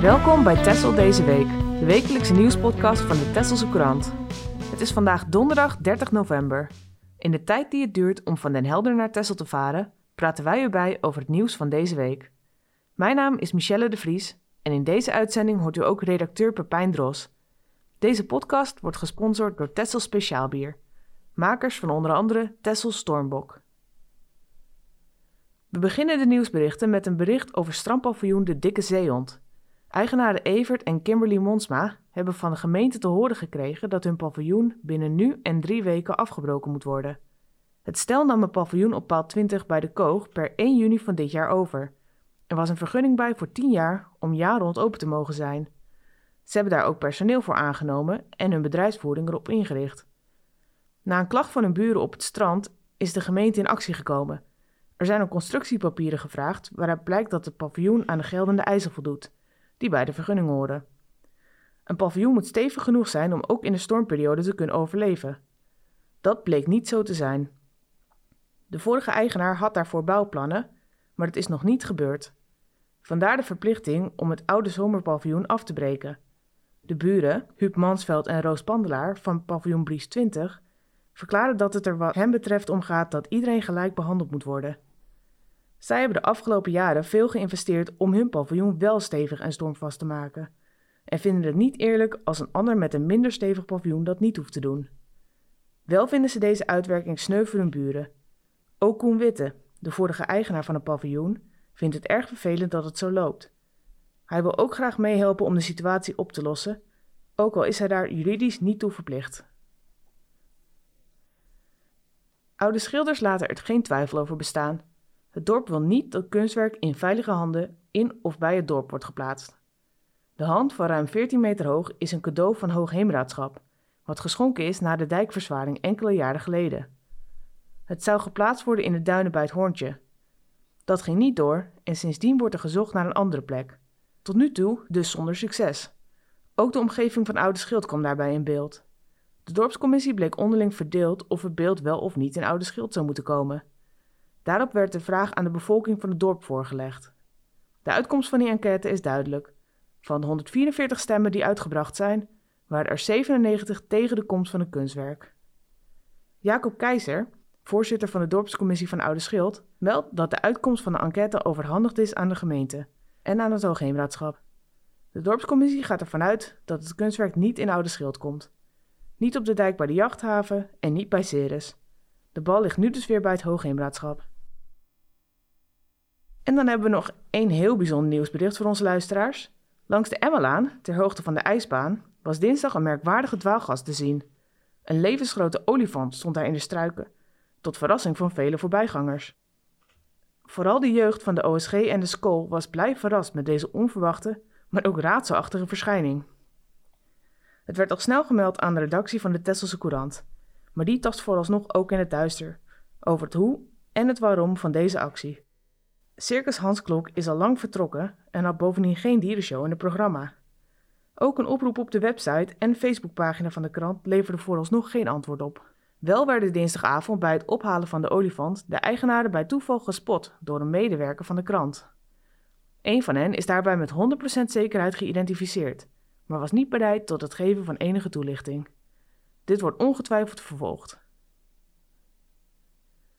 Welkom bij Tessel deze week, de wekelijkse nieuwspodcast van de Tesselse Courant. Het is vandaag donderdag 30 november. In de tijd die het duurt om van Den Helder naar Tessel te varen, praten wij u bij over het nieuws van deze week. Mijn naam is Michelle de Vries en in deze uitzending hoort u ook redacteur Pepijn Dros. Deze podcast wordt gesponsord door Tessel Speciaalbier, makers van onder andere Tessel Stormbok. We beginnen de nieuwsberichten met een bericht over strandpaviljoen De Dikke Zeehond. Eigenaren Evert en Kimberly Monsma hebben van de gemeente te horen gekregen dat hun paviljoen binnen nu en drie weken afgebroken moet worden. Het stel nam een paviljoen op paal 20 bij de Koog per 1 juni van dit jaar over. Er was een vergunning bij voor 10 jaar om jaar rond open te mogen zijn. Ze hebben daar ook personeel voor aangenomen en hun bedrijfsvoering erop ingericht. Na een klacht van hun buren op het strand is de gemeente in actie gekomen. Er zijn ook constructiepapieren gevraagd waaruit blijkt dat het paviljoen aan de geldende eisen voldoet, die bij de vergunning horen. Een paviljoen moet stevig genoeg zijn om ook in de stormperiode te kunnen overleven. Dat bleek niet zo te zijn. De vorige eigenaar had daarvoor bouwplannen, maar het is nog niet gebeurd. Vandaar de verplichting om het oude zomerpaviljoen af te breken. De buren, Huub Mansveld en Roos Pandelaar van paviljoen Bries 20, verklaren dat het er wat hen betreft om gaat dat iedereen gelijk behandeld moet worden. Zij hebben de afgelopen jaren veel geïnvesteerd om hun paviljoen wel stevig en stormvast te maken. En vinden het niet eerlijk als een ander met een minder stevig paviljoen dat niet hoeft te doen. Wel vinden ze deze uitwerking sneu voor hun buren. Ook Koen Witte, de vorige eigenaar van het paviljoen, vindt het erg vervelend dat het zo loopt. Hij wil ook graag meehelpen om de situatie op te lossen, ook al is hij daar juridisch niet toe verplicht. Oude schilders laten er geen twijfel over bestaan. Het dorp wil niet dat kunstwerk in veilige handen in of bij het dorp wordt geplaatst. De hand van ruim 14 meter hoog is een cadeau van Hoogheemraadschap, wat geschonken is na de dijkverzwaring enkele jaren geleden. Het zou geplaatst worden in de duinen bij het Hoorntje. Dat ging niet door en sindsdien wordt er gezocht naar een andere plek. Tot nu toe dus zonder succes. Ook de omgeving van Oude Schild kwam daarbij in beeld. De dorpscommissie bleek onderling verdeeld of het beeld wel of niet in Oude Schild zou moeten komen. Daarop werd de vraag aan de bevolking van het dorp voorgelegd. De uitkomst van die enquête is duidelijk. Van de 144 stemmen die uitgebracht zijn, waren er 97 tegen de komst van een kunstwerk. Jacob Keizer, voorzitter van de dorpscommissie van Oude Schild, meldt dat de uitkomst van de enquête overhandigd is aan de gemeente en aan het Hoogheemraadschap. De dorpscommissie gaat ervan uit dat het kunstwerk niet in Oude Schild komt. Niet op de dijk bij de jachthaven en niet bij Ceres. De bal ligt nu dus weer bij het Hoogheemraadschap. En dan hebben we nog één heel bijzonder nieuwsbericht voor onze luisteraars. Langs de Emmelaan, ter hoogte van de ijsbaan, was dinsdag een merkwaardige dwaalgast te zien. Een levensgrote olifant stond daar in de struiken, tot verrassing van vele voorbijgangers. Vooral de jeugd van de OSG en de school was blij verrast met deze onverwachte, maar ook raadselachtige verschijning. Het werd al snel gemeld aan de redactie van de Tesselse Courant, maar die tast vooralsnog ook in het duister over het hoe en het waarom van deze actie. Circus Hans Klok is al lang vertrokken en had bovendien geen dierenshow in het programma. Ook een oproep op de website en Facebookpagina van de krant leverde vooralsnog geen antwoord op. Wel werden dinsdagavond bij het ophalen van de olifant de eigenaren bij toeval gespot door een medewerker van de krant. Een van hen is daarbij met 100% zekerheid geïdentificeerd, maar was niet bereid tot het geven van enige toelichting. Dit wordt ongetwijfeld vervolgd.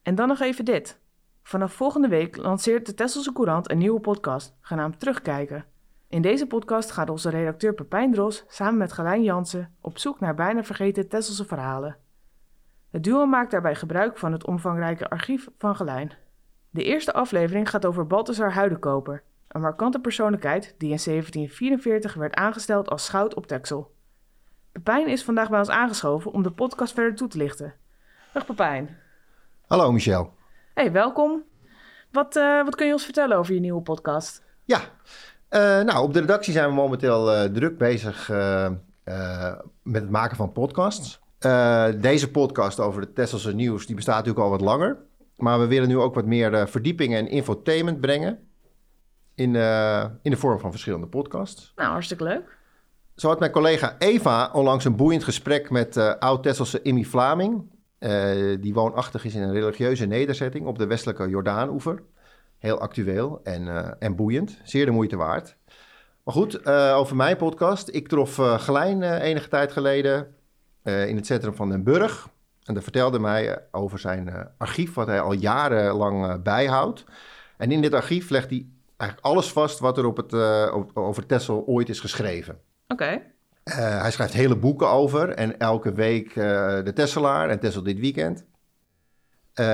En dan nog even dit. Vanaf volgende week lanceert de Tesselse Courant een nieuwe podcast, genaamd Terugkijken. In deze podcast gaat onze redacteur Pepijn Dros samen met Galijn Jansen op zoek naar bijna vergeten Tesselse verhalen. Het duo maakt daarbij gebruik van het omvangrijke archief van Galijn. De eerste aflevering gaat over Balthasar Huidenkoper, een markante persoonlijkheid die in 1744 werd aangesteld als schout op Texel. Pepijn is vandaag bij ons aangeschoven om de podcast verder toe te lichten. Dag Pepijn. Hallo Michel. Hey, welkom. Wat, uh, wat kun je ons vertellen over je nieuwe podcast? Ja, uh, nou op de redactie zijn we momenteel uh, druk bezig met het maken van podcasts. deze podcast over de Tesselse nieuws die bestaat natuurlijk al wat langer. Maar we willen nu ook wat meer verdieping en infotainment brengen. In, in de vorm van verschillende podcasts. Nou, hartstikke leuk. Zo had mijn collega Eva onlangs een boeiend gesprek met oud-Tesselse Immy Vlaming. Uh, die woonachtig is in een religieuze nederzetting op de westelijke Jordaanoever. Heel actueel en, uh, en boeiend, zeer de moeite waard. Maar goed, uh, over mijn podcast. Ik trof Gelijn enige tijd geleden in het centrum van Den Burg. En daar vertelde mij over zijn archief, wat hij al jarenlang bijhoudt. En in dit archief legt hij eigenlijk alles vast wat er op het, over Tessel ooit is geschreven. Oké. Hij schrijft hele boeken over en elke week de Tesselaar en Tessel dit weekend. Uh,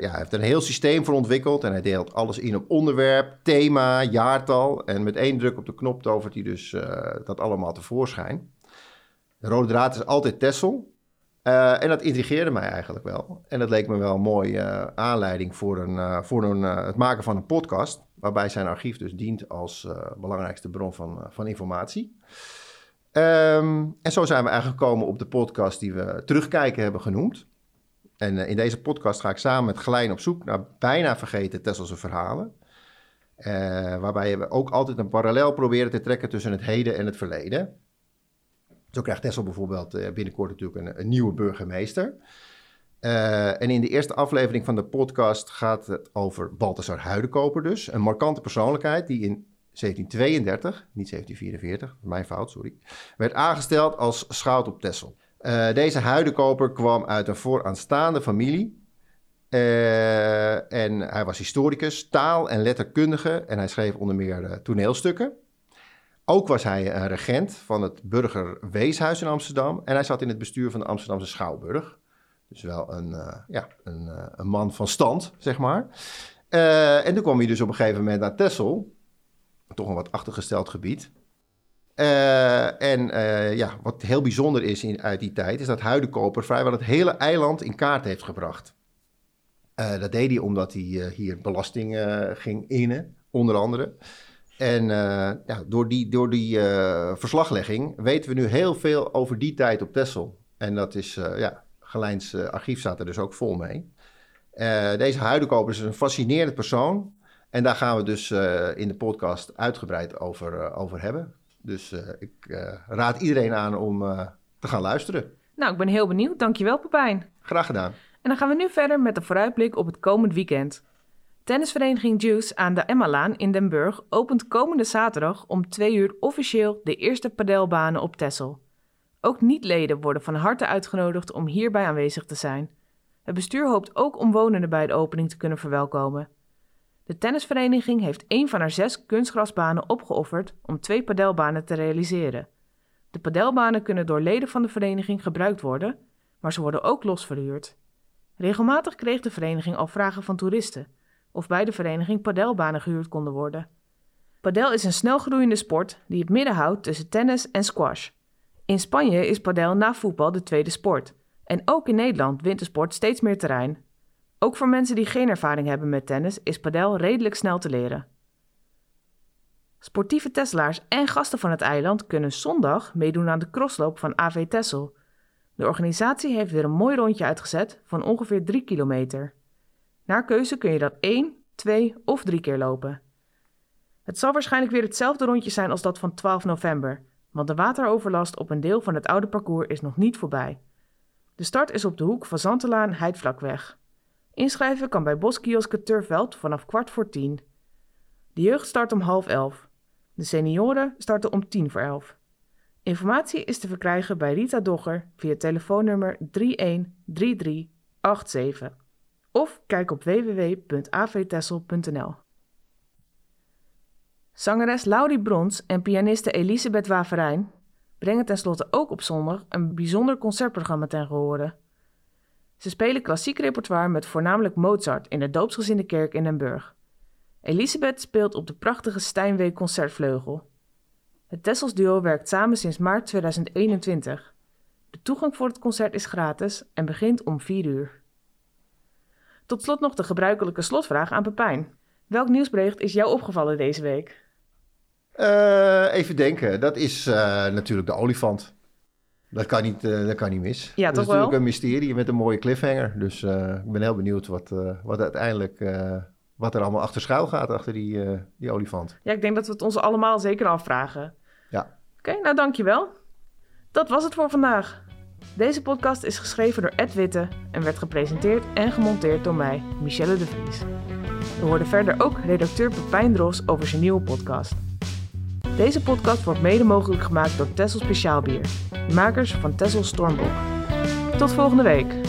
ja, hij heeft een heel systeem voor ontwikkeld en hij deelt alles in op onderwerp, thema, jaartal. En met één druk op de knop tovert hij dus dat allemaal tevoorschijn. De rode draad is altijd Tessel. En dat intrigeerde mij eigenlijk wel. En dat leek me wel een mooie aanleiding voor, een, voor een, het maken van een podcast. Waarbij zijn archief dus dient als belangrijkste bron van, van informatie. Um, en zo zijn we eigenlijk gekomen op de podcast die we terugkijken hebben genoemd. En uh, in deze podcast ga ik samen met Glijn op zoek naar bijna vergeten Tesselse verhalen. Uh, waarbij we ook altijd een parallel proberen te trekken tussen het heden en het verleden. Zo krijgt Tessel bijvoorbeeld uh, binnenkort natuurlijk een, een, nieuwe burgemeester. en in de eerste aflevering van de podcast gaat het over Balthasar Huidenkoper dus. Een markante persoonlijkheid die in 1732, niet 1744, mijn fout, sorry, werd aangesteld als schout op Tessel. Uh, deze huidenkoper kwam uit een vooraanstaande familie. Uh, en hij was historicus, taal- en letterkundige en hij schreef onder meer uh, toneelstukken. Ook was hij regent van het Burgerweeshuis in Amsterdam en hij zat in het bestuur van de Amsterdamse Schouwburg. Dus wel een, ja, een, een, man van stand, zeg maar. en toen kwam hij dus op een gegeven moment naar Texel, toch een wat achtergesteld gebied. Uh, en uh, ja, wat heel bijzonder is in, uit die tijd, is dat Huidenkoper vrijwel het hele eiland in kaart heeft gebracht. Uh, dat deed hij omdat hij hier belasting ging innen, onder andere. En ja, door die, door die verslaglegging weten we nu heel veel over die tijd op Texel. En dat is, ja, Gelijns archief staat er dus ook vol mee. deze Huidenkoper is een fascinerend persoon. En daar gaan we dus in de podcast uitgebreid over, over hebben. Dus uh, ik raad iedereen aan om te gaan luisteren. Nou, ik ben heel benieuwd. Dankjewel, Pepijn. Graag gedaan. En dan gaan we nu verder met de vooruitblik op het komend weekend. Tennisvereniging Juice aan de Emmalaan in Den Burg opent komende zaterdag om twee uur officieel de eerste padelbanen op Tessel. Ook niet-leden worden van harte uitgenodigd om hierbij aanwezig te zijn. Het bestuur hoopt ook omwonenden bij de opening te kunnen verwelkomen. De tennisvereniging heeft één van haar zes kunstgrasbanen opgeofferd om twee padelbanen te realiseren. De padelbanen kunnen door leden van de vereniging gebruikt worden, maar ze worden ook los verhuurd. Regelmatig kreeg de vereniging al vragen van toeristen of bij de vereniging padelbanen gehuurd konden worden. Padel is een snelgroeiende sport die het midden houdt tussen tennis en squash. In Spanje is padel na voetbal de tweede sport. En ook in Nederland wint de sport steeds meer terrein ook voor mensen die geen ervaring hebben met tennis is padel redelijk snel te leren. Sportieve Tesselaars en gasten van het eiland kunnen zondag meedoen aan de crossloop van AV Tessel. De organisatie heeft weer een mooi rondje uitgezet van ongeveer 3 kilometer. Naar keuze kun je dat 1, 2 of 3 keer lopen. Het zal waarschijnlijk weer hetzelfde rondje zijn als dat van 12 november, want de wateroverlast op een deel van het oude parcours is nog niet voorbij. De start is op de hoek van Zantelaan-Heidvlakweg. Inschrijven kan bij Boskioske Turveld vanaf kwart voor tien. De jeugd start om half elf. De senioren starten om tien voor elf. Informatie is te verkrijgen bij Rita Dogger via telefoonnummer 313387 of kijk op www.avtessel.nl. Zangeres Laurie Brons en pianiste Elisabeth Waverijn brengen tenslotte ook op zondag een bijzonder concertprogramma ten gehore. Ze spelen klassiek repertoire met voornamelijk Mozart in de doopsgezinde kerk in Den Burg. Elisabeth speelt op de prachtige Steinway Concertvleugel. Het Tessels duo werkt samen sinds maart 2021. De toegang voor het concert is gratis en begint om 4 uur. Tot slot nog de gebruikelijke slotvraag aan Pepijn. Welk nieuwsbericht is jou opgevallen deze week? Uh, even denken. Dat is uh, natuurlijk de olifant. Dat kan niet, uh, dat kan niet mis. Ja, dat toch is natuurlijk een mysterie met een mooie cliffhanger. Dus uh, ik ben heel benieuwd wat, uh, wat uiteindelijk wat er allemaal achter schuil gaat, achter die, die olifant. Ja, ik denk dat we het ons allemaal zeker afvragen. Ja. Oké, okay, nou dankjewel. Dat was het voor vandaag. Deze podcast is geschreven door Ed Witte en werd gepresenteerd en gemonteerd door mij, Michelle de Vries. We hoorden verder ook redacteur Pepijn Dros over zijn nieuwe podcast. Deze podcast wordt mede mogelijk gemaakt door Tessel Speciaalbier, makers van Tessel Stormbok. Tot volgende week.